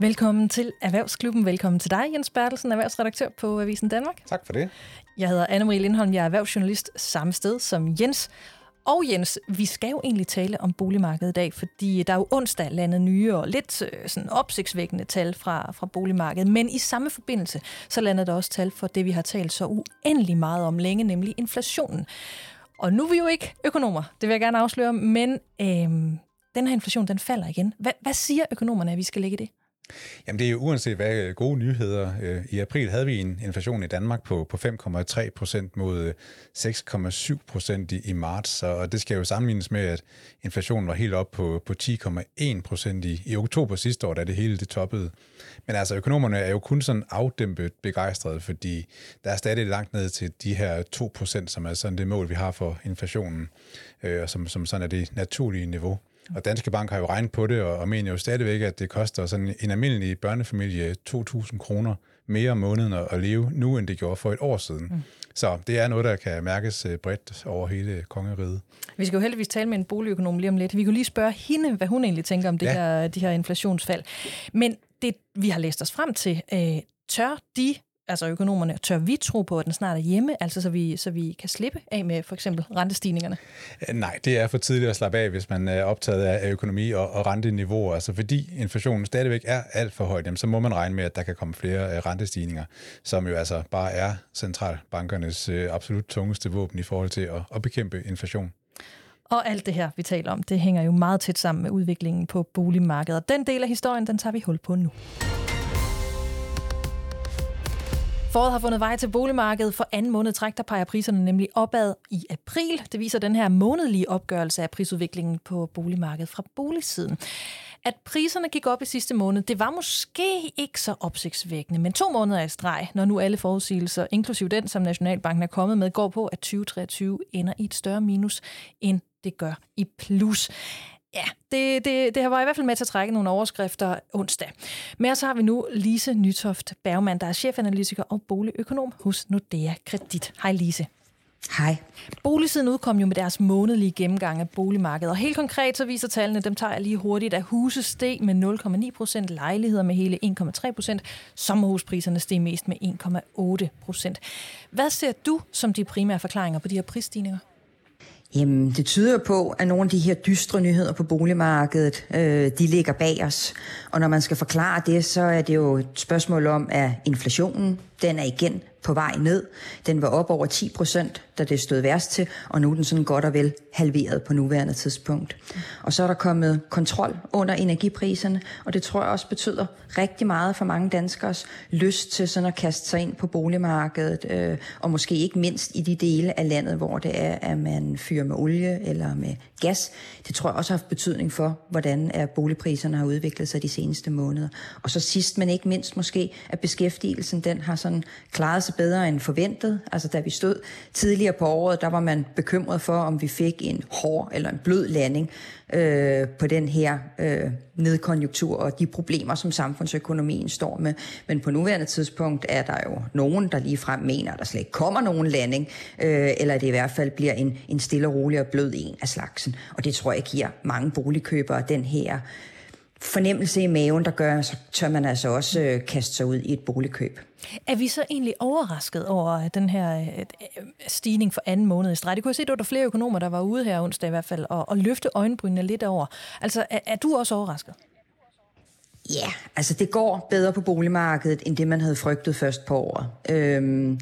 Velkommen til Erhvervsklubben. Velkommen til dig, Jens Bertelsen, erhvervsredaktør på Avisen Danmark. Tak for det. Jeg hedder Anne-Marie Lindholm, jeg er erhvervsjournalist samme sted som Jens. Og Jens, vi skal jo egentlig tale om boligmarkedet i dag, fordi der er jo onsdag landet nye og lidt øh, sådan opsigtsvækkende tal fra, fra boligmarkedet. Men i samme forbindelse, så lander der også tal for det, vi har talt så uendelig meget om længe, nemlig inflationen. Og nu er vi jo ikke økonomer, det vil jeg gerne afsløre, men øhm, den her inflation, den falder igen. Hvad, hvad siger økonomerne, at vi skal lægge i det? Jamen det er jo uanset hvad øh, gode nyheder. Øh, I april havde vi en inflation i Danmark på, på 5,3 procent mod øh, 6,7 procent i, i marts, og det skal jo sammenlignes med, at inflationen var helt op på, på 10,1 procent i, i oktober sidste år, da det hele det toppede. Men altså økonomerne er jo kun sådan afdæmpet begejstrede, fordi der er stadig langt ned til de her 2 procent, som er sådan det mål, vi har for inflationen, og som, som sådan er det naturlige niveau. Og Danske Bank har jo regnet på det, og, mener jo stadigvæk, at det koster sådan en almindelig børnefamilie 2.000 kroner mere om måneden at leve nu, end det gjorde for et år siden. Mm. Så det er noget, der kan mærkes øh, bredt over hele kongeriget. Vi skal jo heldigvis tale med en boligøkonom lige om lidt. Vi kan lige spørge hende, hvad hun egentlig tænker om det ja. her, de her inflationsfald. Men det, vi har læst os frem til, øh, tør de altså økonomerne, tør vi tro på, at den snart er hjemme, altså så vi, så vi kan slippe af med for eksempel rentestigningerne? Øh, nej, det er for tidligt at slappe af, hvis man er optaget af økonomi og, og renteniveauer. Altså fordi inflationen stadigvæk er alt for høj, så må man regne med, at der kan komme flere øh, rentestigninger, som jo altså bare er centralbankernes øh, absolut tungeste våben i forhold til at, at bekæmpe inflation. Og alt det her, vi taler om, det hænger jo meget tæt sammen med udviklingen på boligmarkedet. Den del af historien, den tager vi hul på nu. Foråret har fundet vej til boligmarkedet. For anden måned træk, der peger priserne nemlig opad i april. Det viser den her månedlige opgørelse af prisudviklingen på boligmarkedet fra boligsiden. At priserne gik op i sidste måned, det var måske ikke så opsigtsvækkende, men to måneder i streg, når nu alle forudsigelser, inklusive den, som Nationalbanken er kommet med, går på, at 2023 ender i et større minus, end det gør i plus. Ja, det, det, det har været i hvert fald med til at trække nogle overskrifter onsdag. Men så har vi nu Lise Nytoft Bergmann, der er chefanalytiker og boligøkonom hos Nordea Kredit. Hej Lise. Hej. Boligsiden udkom jo med deres månedlige gennemgang af boligmarkedet, og helt konkret så viser tallene, dem tager jeg lige hurtigt, at huse steg med 0,9 procent, lejligheder med hele 1,3 procent, sommerhuspriserne steg mest med 1,8 procent. Hvad ser du som de primære forklaringer på de her prisstigninger? Jamen, det tyder jo på, at nogle af de her dystre nyheder på boligmarkedet, øh, de ligger bag os. Og når man skal forklare det, så er det jo et spørgsmål om, at inflationen, den er igen på vej ned. Den var op over 10 procent, da det stod værst til, og nu er den sådan godt og vel halveret på nuværende tidspunkt. Og så er der kommet kontrol under energipriserne, og det tror jeg også betyder rigtig meget for mange danskers lyst til sådan at kaste sig ind på boligmarkedet, øh, og måske ikke mindst i de dele af landet, hvor det er, at man fyrer med olie eller med gas. Det tror jeg også har haft betydning for, hvordan er boligpriserne har udviklet sig de seneste måneder. Og så sidst, men ikke mindst måske, at beskæftigelsen den har sådan klarede sig bedre end forventet. Altså da vi stod tidligere på året, der var man bekymret for, om vi fik en hård eller en blød landing øh, på den her øh, nedkonjunktur og de problemer, som samfundsøkonomien står med. Men på nuværende tidspunkt er der jo nogen, der lige frem mener, at der slet ikke kommer nogen landing, øh, eller at det i hvert fald bliver en, en stille og rolig og blød en af slagsen. Og det tror jeg giver mange boligkøbere den her fornemmelse i maven, der gør, så tør man altså også øh, kaste sig ud i et boligkøb. Er vi så egentlig overrasket over den her øh, stigning for anden måned i streg? Det kunne jeg se, at der var flere økonomer, der var ude her onsdag i hvert fald, og, og løfte øjenbrynene lidt over. Altså, er, er du også overrasket? Ja, altså det går bedre på boligmarkedet, end det man havde frygtet først på året. Øhm,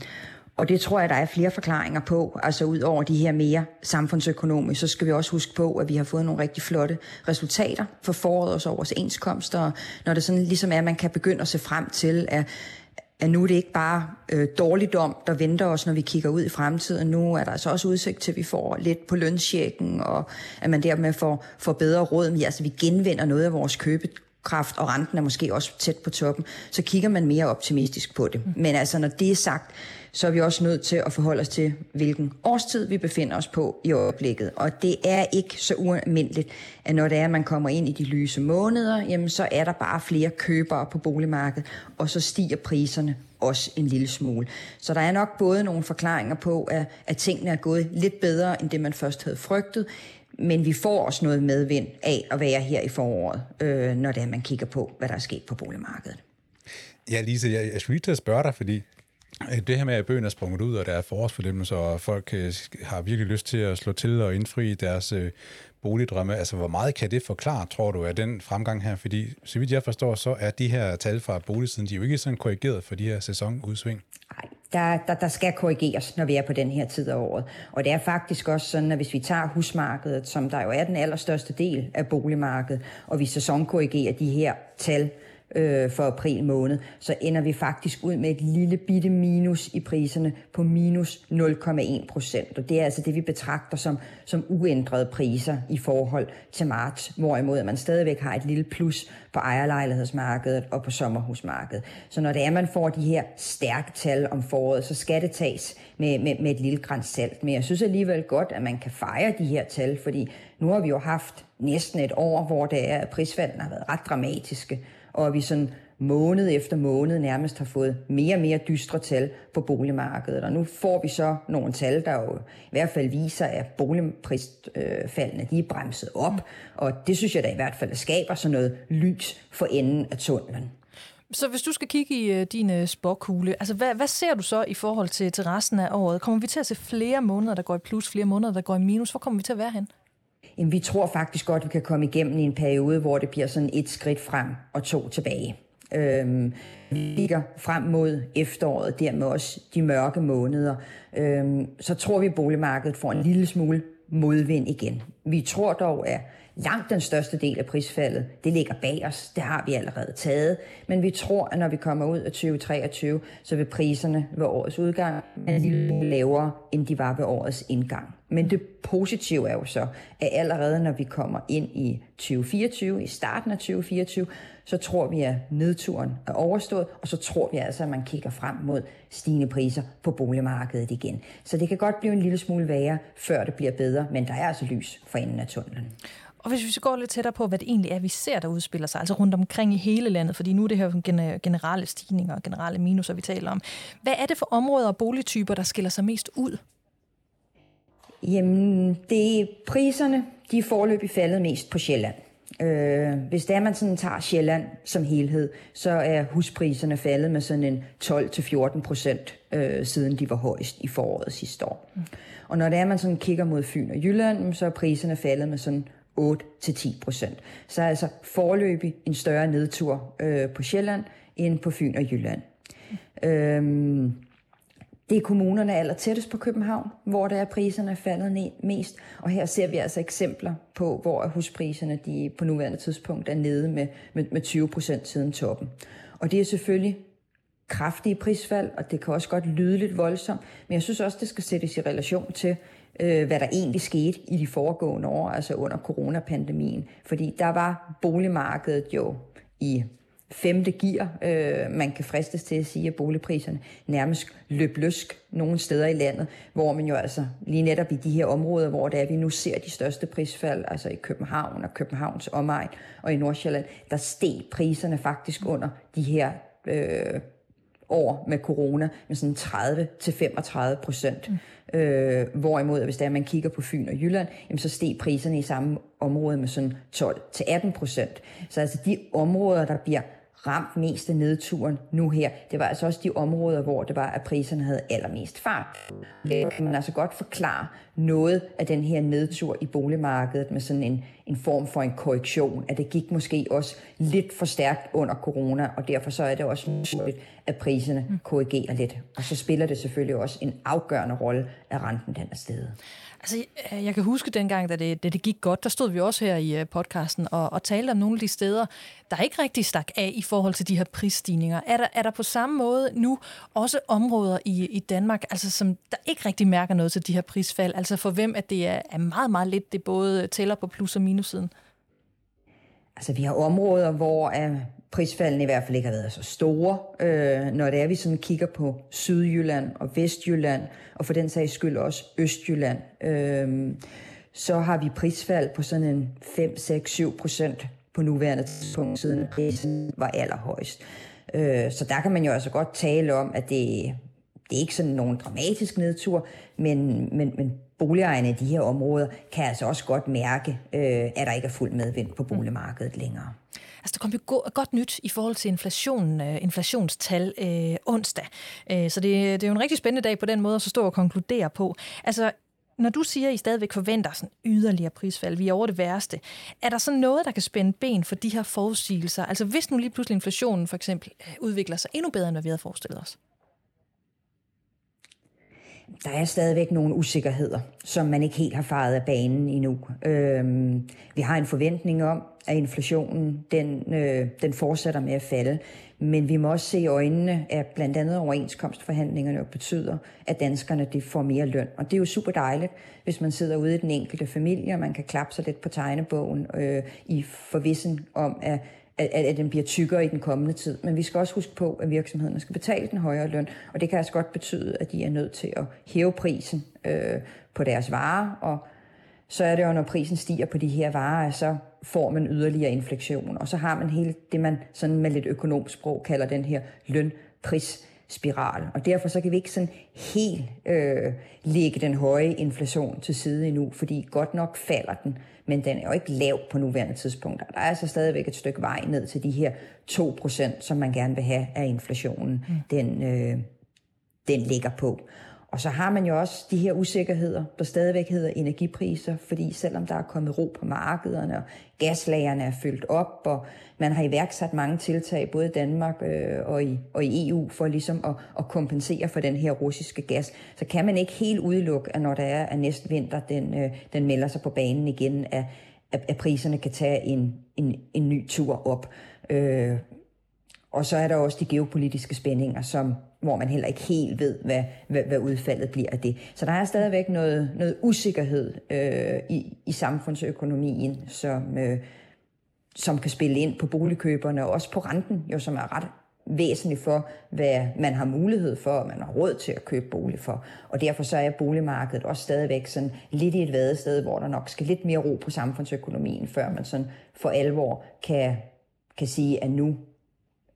og det tror jeg, der er flere forklaringer på. Altså ud over de her mere samfundsøkonomiske, så skal vi også huske på, at vi har fået nogle rigtig flotte resultater for foråret og vores enskomster. Når det sådan ligesom er, at man kan begynde at se frem til, at at nu er det ikke bare øh, dårligdom, der venter os, når vi kigger ud i fremtiden. Nu er der altså også udsigt til, at vi får lidt på lønsjekken, og at man dermed får, får bedre råd. Men altså, vi genvinder noget af vores købe, købekraft, og renten er måske også tæt på toppen. Så kigger man mere optimistisk på det. Men altså, når det er sagt, så er vi også nødt til at forholde os til, hvilken årstid vi befinder os på i øjeblikket. Og det er ikke så ualmindeligt, at når det er, at man kommer ind i de lyse måneder, jamen så er der bare flere købere på boligmarkedet, og så stiger priserne også en lille smule. Så der er nok både nogle forklaringer på, at, at tingene er gået lidt bedre, end det man først havde frygtet, men vi får også noget medvind af at være her i foråret, øh, når det er, man kigger på, hvad der er sket på boligmarkedet. Ja, Lise, jeg, jeg skulle lige til at spørge dig, fordi øh, det her med, at bøgen er sprunget ud, og der er forårsforlemmelser, og folk øh, har virkelig lyst til at slå til og indfri deres øh, boligdrømme. Altså, hvor meget kan det forklare, tror du, af den fremgang her? Fordi, så vidt jeg forstår, så er de her tal fra boligsiden, de er jo ikke sådan korrigeret for de her sæsonudsving. Nej, der, der, der skal korrigeres, når vi er på den her tid af året. Og det er faktisk også sådan, at hvis vi tager husmarkedet, som der jo er den allerstørste del af boligmarkedet, og vi sæsonkorrigerer de her tal, øh, for april måned, så ender vi faktisk ud med et lille bitte minus i priserne på minus 0,1 procent. Og det er altså det, vi betragter som, som uændrede priser i forhold til marts, hvorimod man stadigvæk har et lille plus på ejerlejlighedsmarkedet og på sommerhusmarkedet. Så når det er, man får de her stærke tal om foråret, så skal det tages med, med, med et lille græns salt. Men jeg synes alligevel godt, at man kan fejre de her tal, fordi nu har vi jo haft næsten et år, hvor det er, at prisfaldene har været ret dramatiske og vi sådan måned efter måned nærmest har fået mere og mere dystre tal på boligmarkedet. Og nu får vi så nogle tal, der jo i hvert fald viser, at boligprisfaldene de er bremset op. Og det synes jeg da i hvert fald skaber sådan noget lys for enden af tunnelen. Så hvis du skal kigge i øh, din øh, spåkugle, altså hvad, hvad ser du så i forhold til, til resten af året? Kommer vi til at se flere måneder, der går i plus, flere måneder, der går i minus? Hvor kommer vi til at være hen? Jamen, vi tror faktisk godt, at vi kan komme igennem i en periode, hvor det bliver sådan et skridt frem og to tilbage. Øhm, vi ligger frem mod efteråret, dermed også de mørke måneder. Øhm, så tror vi, at boligmarkedet får en lille smule modvind igen. Vi tror dog, at langt den største del af prisfaldet, det ligger bag os. Det har vi allerede taget. Men vi tror, at når vi kommer ud af 2023, så vil priserne ved årets udgang være lidt lavere, end de var ved årets indgang. Men det positive er jo så, at allerede når vi kommer ind i 2024, i starten af 2024, så tror vi, at nedturen er overstået, og så tror vi altså, at man kigger frem mod stigende priser på boligmarkedet igen. Så det kan godt blive en lille smule værre, før det bliver bedre, men der er altså lys for enden af tunnelen. Og hvis vi så går lidt tættere på, hvad det egentlig er, vi ser, der udspiller sig, altså rundt omkring i hele landet, fordi nu er det her generelle stigninger og generelle minuser, vi taler om. Hvad er det for områder og boligtyper, der skiller sig mest ud? Jamen, det er priserne, de er forløbig faldet mest på Sjælland. Øh, hvis der man sådan tager Sjælland som helhed, så er huspriserne faldet med sådan en 12-14 procent, øh, siden de var højst i foråret sidste år. Mm. Og når det er, man sådan kigger mod Fyn og Jylland, så er priserne faldet med sådan 8-10 procent. Så altså forløbig en større nedtur øh, på Sjælland end på Fyn og Jylland. Mm. Øhm, det er kommunerne aller tættest på København, hvor der er priserne er faldet ned mest. Og her ser vi altså eksempler på, hvor huspriserne de på nuværende tidspunkt er nede med, med, med 20 procent siden toppen. Og det er selvfølgelig kraftige prisfald, og det kan også godt lyde lidt voldsomt, men jeg synes også, det skal sættes i relation til, øh, hvad der egentlig skete i de foregående år, altså under coronapandemien. Fordi der var boligmarkedet jo i femte gear. Øh, man kan fristes til at sige, at boligpriserne nærmest løb løsk nogle steder i landet, hvor man jo altså lige netop i de her områder, hvor det er, vi nu ser de største prisfald, altså i København og Københavns omegn og i Nordsjælland, der steg priserne faktisk under de her øh, år med corona med sådan 30-35 procent. Mm. Øh, hvorimod, hvis der man kigger på Fyn og Jylland, jamen, så steg priserne i samme område med sådan 12-18 procent. Så altså de områder, der bliver ramt mest af nedturen nu her, det var altså også de områder, hvor det var, at priserne havde allermest fart. Det kan man altså godt forklare noget af den her nedtur i boligmarkedet med sådan en, en form for en korrektion, at det gik måske også lidt for stærkt under corona, og derfor så er det også naturligt, at priserne korrigerer lidt. Og så spiller det selvfølgelig også en afgørende rolle, at renten den er stedet. Altså, øh, jeg kan huske dengang, da det, da det gik godt, der stod vi også her i øh, podcasten og, og talte om nogle af de steder, der ikke rigtig stak af i forhold til de her prisstigninger. Er der, er der på samme måde nu også områder i, i Danmark, altså som der ikke rigtig mærker noget til de her prisfald? Altså for hvem at det er, er meget, meget lidt, det både tæller på plus- og minussiden? Altså vi har områder, hvor øh, prisfaldene i hvert fald ikke har været så store. Øh, når det er, vi sådan kigger på Sydjylland og Vestjylland, og for den sags skyld også Østjylland, øh, så har vi prisfald på sådan en 5, 6, 7 procent på nuværende tidspunkt, siden prisen var allerhøjst. Øh, så der kan man jo altså godt tale om, at det, det er ikke sådan nogen dramatisk nedtur, men, men, men boligejerne i de her områder kan altså også godt mærke, øh, at der ikke er fuld medvind på boligmarkedet længere. Altså, der kom jo go- godt nyt i forhold til inflationen, øh, inflationstal øh, onsdag. Øh, så det, det er jo en rigtig spændende dag på den måde at så stå og konkludere på. Altså, når du siger, at I stadigvæk forventer sådan yderligere prisfald, vi er over det værste, er der så noget, der kan spænde ben for de her forudsigelser? Altså hvis nu lige pludselig inflationen for eksempel øh, udvikler sig endnu bedre, end hvad vi havde forestillet os? Der er stadigvæk nogle usikkerheder, som man ikke helt har faret af banen endnu. Øhm, vi har en forventning om, at inflationen den, øh, den fortsætter med at falde. Men vi må også se i øjnene, at blandt andet overenskomstforhandlingerne betyder, at danskerne de får mere løn. Og det er jo super dejligt, hvis man sidder ude i den enkelte familie, og man kan klappe sig lidt på tegnebogen øh, i forvissen om, at at, at den bliver tykkere i den kommende tid. Men vi skal også huske på, at virksomhederne skal betale den højere løn, og det kan altså godt betyde, at de er nødt til at hæve prisen øh, på deres varer, og så er det jo, når prisen stiger på de her varer, så får man yderligere inflation, og så har man hele det, man sådan med lidt økonomisk sprog kalder den her lønpris spiral. Og derfor så kan vi ikke sådan helt øh, lægge den høje inflation til side endnu, fordi godt nok falder den, men den er jo ikke lav på nuværende tidspunkt. Der er altså stadigvæk et stykke vej ned til de her 2%, som man gerne vil have af inflationen, mm. den, øh, den ligger på. Og så har man jo også de her usikkerheder, der stadigvæk hedder energipriser, fordi selvom der er kommet ro på markederne, og gaslagerne er fyldt op, og man har iværksat mange tiltag, både i Danmark øh, og, i, og i EU, for ligesom at, at kompensere for den her russiske gas, så kan man ikke helt udelukke, at når der er, at næste vinter den, øh, den melder sig på banen igen, at, at, at priserne kan tage en, en, en ny tur op. Øh, og så er der også de geopolitiske spændinger, som hvor man heller ikke helt ved, hvad, hvad, hvad udfaldet bliver af det. Så der er stadigvæk noget, noget usikkerhed øh, i, i samfundsøkonomien, som, øh, som kan spille ind på boligkøberne, og også på renten, jo, som er ret væsentligt for, hvad man har mulighed for, og man har råd til at købe bolig for. Og derfor så er boligmarkedet også stadigvæk sådan lidt i et vadested, hvor der nok skal lidt mere ro på samfundsøkonomien, før man sådan for alvor kan, kan sige, at nu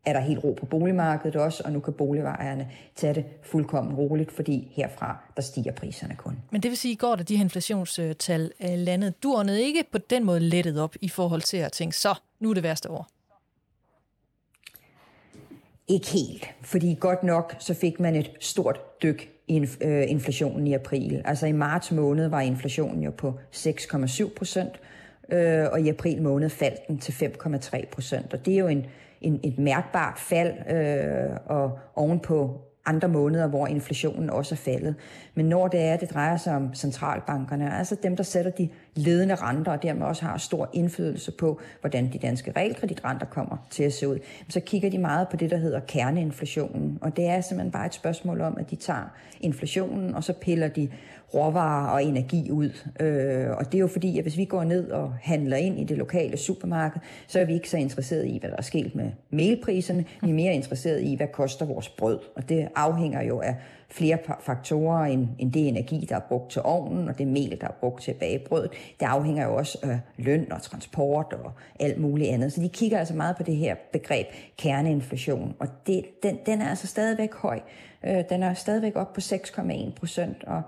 er der helt ro på boligmarkedet også, og nu kan boligvejerne tage det fuldkommen roligt, fordi herfra, der stiger priserne kun. Men det vil sige, går der de her inflationstal øh, landet, du ordnede ikke på den måde lettet op i forhold til at tænke, så nu er det værste år? Ikke helt, fordi godt nok så fik man et stort dyk i øh, inflationen i april. Altså i marts måned var inflationen jo på 6,7 procent, øh, og i april måned faldt den til 5,3 procent. Og det er jo en, en, et mærkbart fald, øh, og ovenpå andre måneder, hvor inflationen også er faldet. Men når det er, det drejer sig om centralbankerne, altså dem, der sætter de ledende renter, og dermed også har stor indflydelse på, hvordan de danske realkreditrenter kommer til at se ud, så kigger de meget på det, der hedder kerneinflationen. Og det er simpelthen bare et spørgsmål om, at de tager inflationen, og så piller de råvarer og energi ud. Øh, og det er jo fordi, at hvis vi går ned og handler ind i det lokale supermarked, så er vi ikke så interesseret i, hvad der er sket med melpriserne. Vi er mere interesseret i, hvad koster vores brød. Og det afhænger jo af flere faktorer end, end det energi, der er brugt til ovnen, og det mel, der er brugt til at bage brødet. Det afhænger jo også af løn og transport og alt muligt andet. Så de kigger altså meget på det her begreb kerneinflation, og det, den, den er altså stadigvæk høj. Øh, den er stadigvæk op på 6,1 procent, og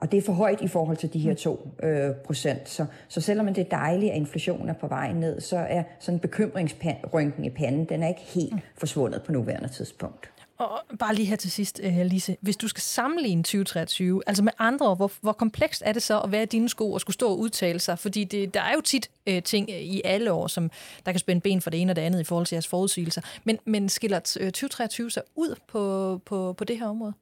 og det er for højt i forhold til de her 2 øh, procent. Så, så selvom det er dejligt, at inflationen er på vej ned, så er sådan bekymringsrynken i panden, den er ikke helt forsvundet på nuværende tidspunkt. Og bare lige her til sidst, uh, Lise. Hvis du skal sammenligne 2023, altså med andre år, hvor, hvor komplekst er det så at være i dine sko og skulle stå og udtale sig? Fordi det, der er jo tit uh, ting i alle år, som der kan spænde ben for det ene og det andet i forhold til jeres forudsigelser. Men, men skiller 2023 sig ud på, på, på det her område?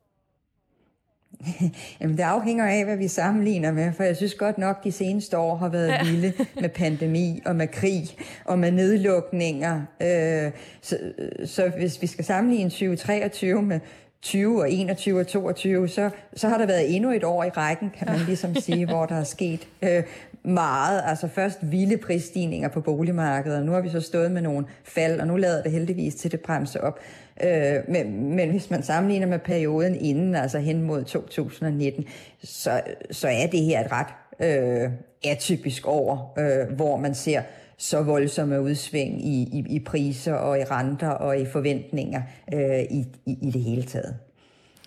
Jamen, det afhænger af, hvad vi sammenligner med, for jeg synes godt nok, de seneste år har været ja. vilde med pandemi og med krig og med nedlukninger. Øh, så, så hvis vi skal sammenligne 2023 med 20 og 21 og 22, så, så har der været endnu et år i rækken, kan man ligesom sige, hvor der er sket øh, meget. Altså først vilde prisstigninger på boligmarkedet, og nu har vi så stået med nogle fald, og nu lader det heldigvis til det bremse op. Øh, men, men hvis man sammenligner med perioden inden, altså hen mod 2019, så, så er det her et ret øh, atypisk år, øh, hvor man ser så voldsomme udsving i, i, i priser og i renter og i forventninger øh, i, i, i det hele taget.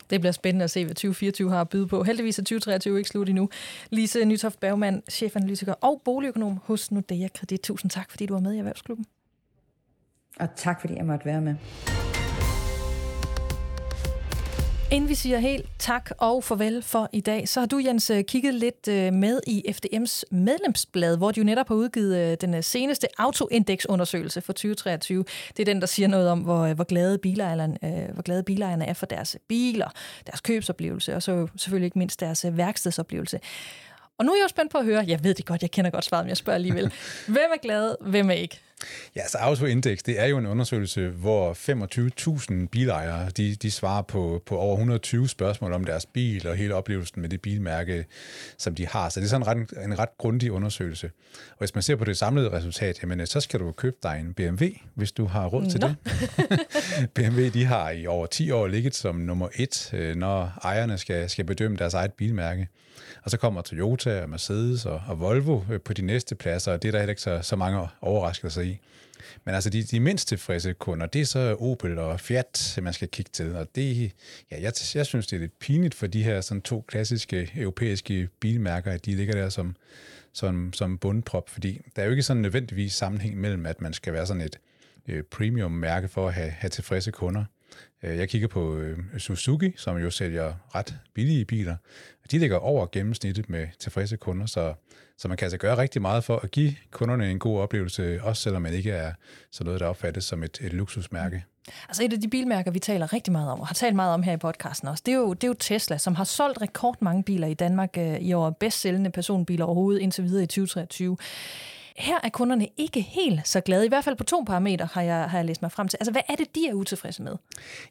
Det bliver spændende at se, hvad 2024 har at byde på. Heldigvis er 2023 ikke slut endnu. Lise Nytoft Bergmann, chefanalytiker og boligøkonom hos Nordea Kredit. Tusind tak, fordi du var med i Erhvervsklubben. Og tak, fordi jeg måtte være med. Inden vi siger helt tak og farvel for i dag, så har du, Jens, øh, kigget lidt øh, med i FDM's medlemsblad, hvor de jo netop har udgivet øh, den seneste autoindeksundersøgelse for 2023. Det er den, der siger noget om, hvor, hvor, glade bilejerne, hvor glade bilejerne er for deres biler, deres købsoplevelse, og så selvfølgelig ikke mindst deres værkstedsoplevelse. Og nu er jeg jo spændt på at høre, jeg ved det godt, jeg kender godt svaret, men jeg spørger alligevel. Hvem er glad, hvem er ikke? Ja, så Autoindex, det er jo en undersøgelse, hvor 25.000 bilejere, de, de svarer på, på over 120 spørgsmål om deres bil og hele oplevelsen med det bilmærke, som de har. Så det er sådan en ret, en ret grundig undersøgelse. Og hvis man ser på det samlede resultat, jamen, så skal du købe dig en BMW, hvis du har råd til Nå. det. BMW, de har i over 10 år ligget som nummer et, øh, når ejerne skal, skal bedømme deres eget bilmærke. Og så kommer Toyota og Mercedes og, og Volvo øh, på de næste pladser, og det er der heller ikke så, så mange overraskelser i. Men altså de, de mindst tilfredse kunder, det er så Opel og Fiat, man skal kigge til. Og det, ja, jeg, jeg synes, det er lidt pinligt for de her sådan to klassiske europæiske bilmærker, at de ligger der som, som, som bundprop, fordi der er jo ikke sådan nødvendigvis sammenhæng mellem, at man skal være sådan et øh, premium-mærke for at have, have tilfredse kunder. Øh, jeg kigger på øh, Suzuki, som jo sælger ret billige biler. De ligger over gennemsnittet med tilfredse kunder, så, så man kan altså gøre rigtig meget for at give kunderne en god oplevelse, også selvom man ikke er sådan noget, der opfattes som et, et luksusmærke. Mm. Altså et af de bilmærker, vi taler rigtig meget om, og har talt meget om her i podcasten også, det er jo, det er jo Tesla, som har solgt rekordmange biler i Danmark øh, i år, bedst sælgende personbiler overhovedet indtil videre i 2023. Her er kunderne ikke helt så glade, i hvert fald på to parametre har jeg, har jeg læst mig frem til. Altså, hvad er det, de er utilfredse med?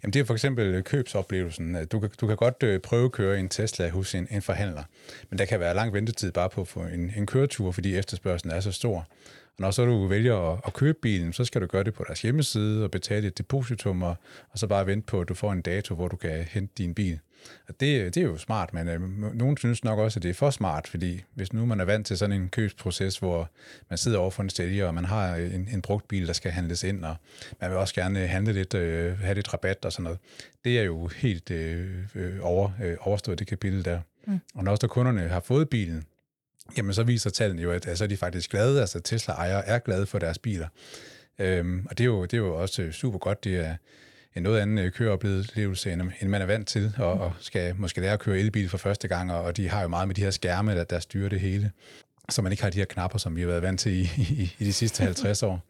Jamen, det er for eksempel øh, købsoplevelsen. Øh, du kan, du kan godt øh, prøvekøre prøve at køre en Tesla hos en, en forhandler, men der kan være lang ventetid bare på for en, en køretur, fordi efterspørgselen er så stor. Og når så du vælger at, at købe bilen, så skal du gøre det på deres hjemmeside og betale et depositum, og, og så bare vente på, at du får en dato, hvor du kan hente din bil. Og det, det er jo smart, men øh, nogen synes nok også, at det er for smart, fordi hvis nu man er vant til sådan en købsproces, hvor man sidder over for en sælger, og man har en, en brugt bil, der skal handles ind, og man vil også gerne handle lidt, øh, have lidt rabat og sådan noget, det er jo helt øh, øh over, øh, overstået, det kapitel der. Mm. Og når også der kunderne har fået bilen, jamen så viser tallene jo, at altså, de er faktisk glade, altså Tesla-ejere er glade for deres biler. Øhm, og det er, jo, det er jo også super godt, det er en noget anden øh, køreoplevelse, end man er vant til, og, og skal måske lære at køre elbil for første gang, og de har jo meget med de her skærme, der, der styrer det hele, så man ikke har de her knapper, som vi har været vant til i, i, i de sidste 50 år.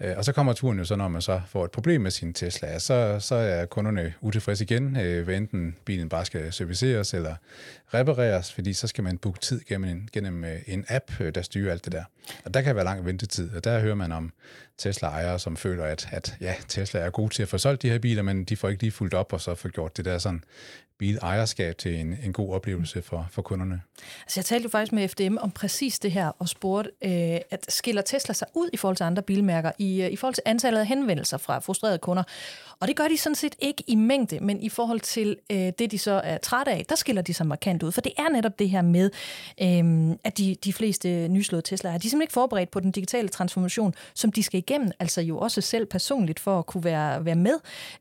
Øh, og så kommer turen jo så, når man så får et problem med sin Tesla, så, så er kunderne utilfredse igen, øh, enten bilen bare skal serviceres eller repareres, fordi så skal man booke tid gennem en, gennem øh, en app, der styrer alt det der. Og der kan være lang ventetid, og der hører man om Tesla-ejere, som føler, at, at ja, Tesla er god til at få solgt de her biler, men de får ikke lige fuldt op og så får gjort det der sådan bilejerskab til en, en god oplevelse for, for kunderne. Altså jeg talte jo faktisk med FDM om præcis det her og spurgte, øh, at skiller Tesla sig ud i forhold til andre bilmærker i, øh, i forhold til antallet af henvendelser fra frustrerede kunder. Og det gør de sådan set ikke i mængde, men i forhold til øh, det, de så er trætte af, der skiller de sig markant ud. For det er netop det her med, øh, at de, de fleste nyslåede Tesla er, de er simpelthen ikke forberedt på den digitale transformation, som de skal igennem, altså jo også selv personligt for at kunne være, være med,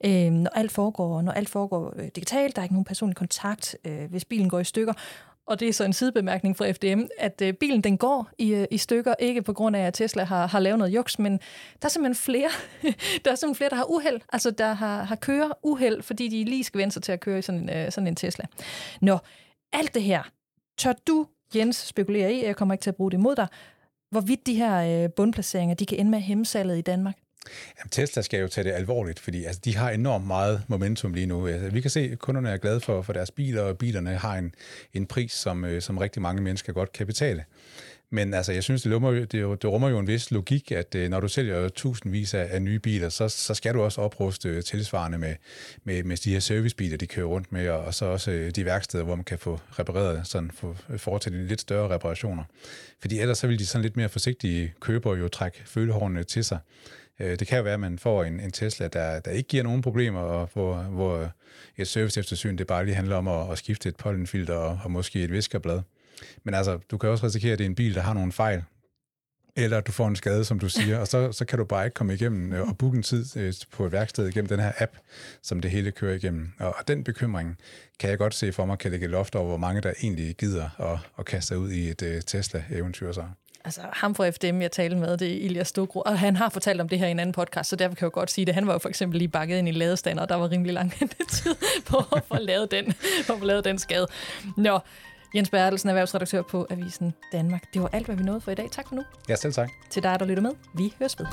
øh, når alt foregår, når alt foregår øh, digitalt, der er ikke nogen personlig kontakt, øh, hvis bilen går i stykker. Og det er så en sidebemærkning fra FDM, at øh, bilen den går i, øh, i stykker, ikke på grund af, at Tesla har, har lavet noget juks, men der er simpelthen flere, der er simpelthen flere, der har uheld, altså der har, har kører uheld, fordi de lige skal vende sig til at køre i sådan en, øh, sådan en Tesla. Nå, alt det her, tør du, Jens, spekulere i, jeg kommer ikke til at bruge det mod dig, hvorvidt de her øh, bundplaceringer, de kan ende med at hæmme salget i Danmark? Jamen, Tesla skal jo tage det alvorligt, fordi altså, de har enormt meget momentum lige nu. Altså, vi kan se, at kunderne er glade for, for deres biler, og bilerne har en, en pris, som, øh, som rigtig mange mennesker godt kan betale. Men altså, jeg synes, det rummer, det, det rummer jo en vis logik, at øh, når du sælger tusindvis af, af nye biler, så, så skal du også opruste øh, tilsvarende med, med, med de her servicebiler, de kører rundt med, og, og så også øh, de værksteder, hvor man kan få repareret, sådan få foretaget lidt større reparationer. Fordi ellers så vil de sådan lidt mere forsigtige købere jo trække følehårene til sig. Det kan jo være, at man får en, en Tesla, der, der ikke giver nogen problemer, og hvor, hvor et service eftersyn, det bare lige handler om at, at skifte et pollenfilter og, og måske et viskerblad. Men altså, du kan også risikere, at det er en bil, der har nogle fejl, eller du får en skade, som du siger, og så, så kan du bare ikke komme igennem øh, og booke en tid øh, på et værksted igennem den her app, som det hele kører igennem. Og den bekymring kan jeg godt se for mig, kan lægge loft over, hvor mange der egentlig gider at, at kaste sig ud i et uh, Tesla-eventyr så. Altså ham fra FDM, jeg talte med, det er Ilias Stokro, og han har fortalt om det her i en anden podcast, så derfor kan jeg jo godt sige det. Han var jo for eksempel lige bakket ind i ladestander, og der var rimelig lang tid på at få lavet den, på at få lavet den skade. Nå, Jens Bertelsen, erhvervsredaktør på Avisen Danmark. Det var alt, hvad vi nåede for i dag. Tak for nu. Ja, selv tak. Til dig, der lytter med. Vi høres ved.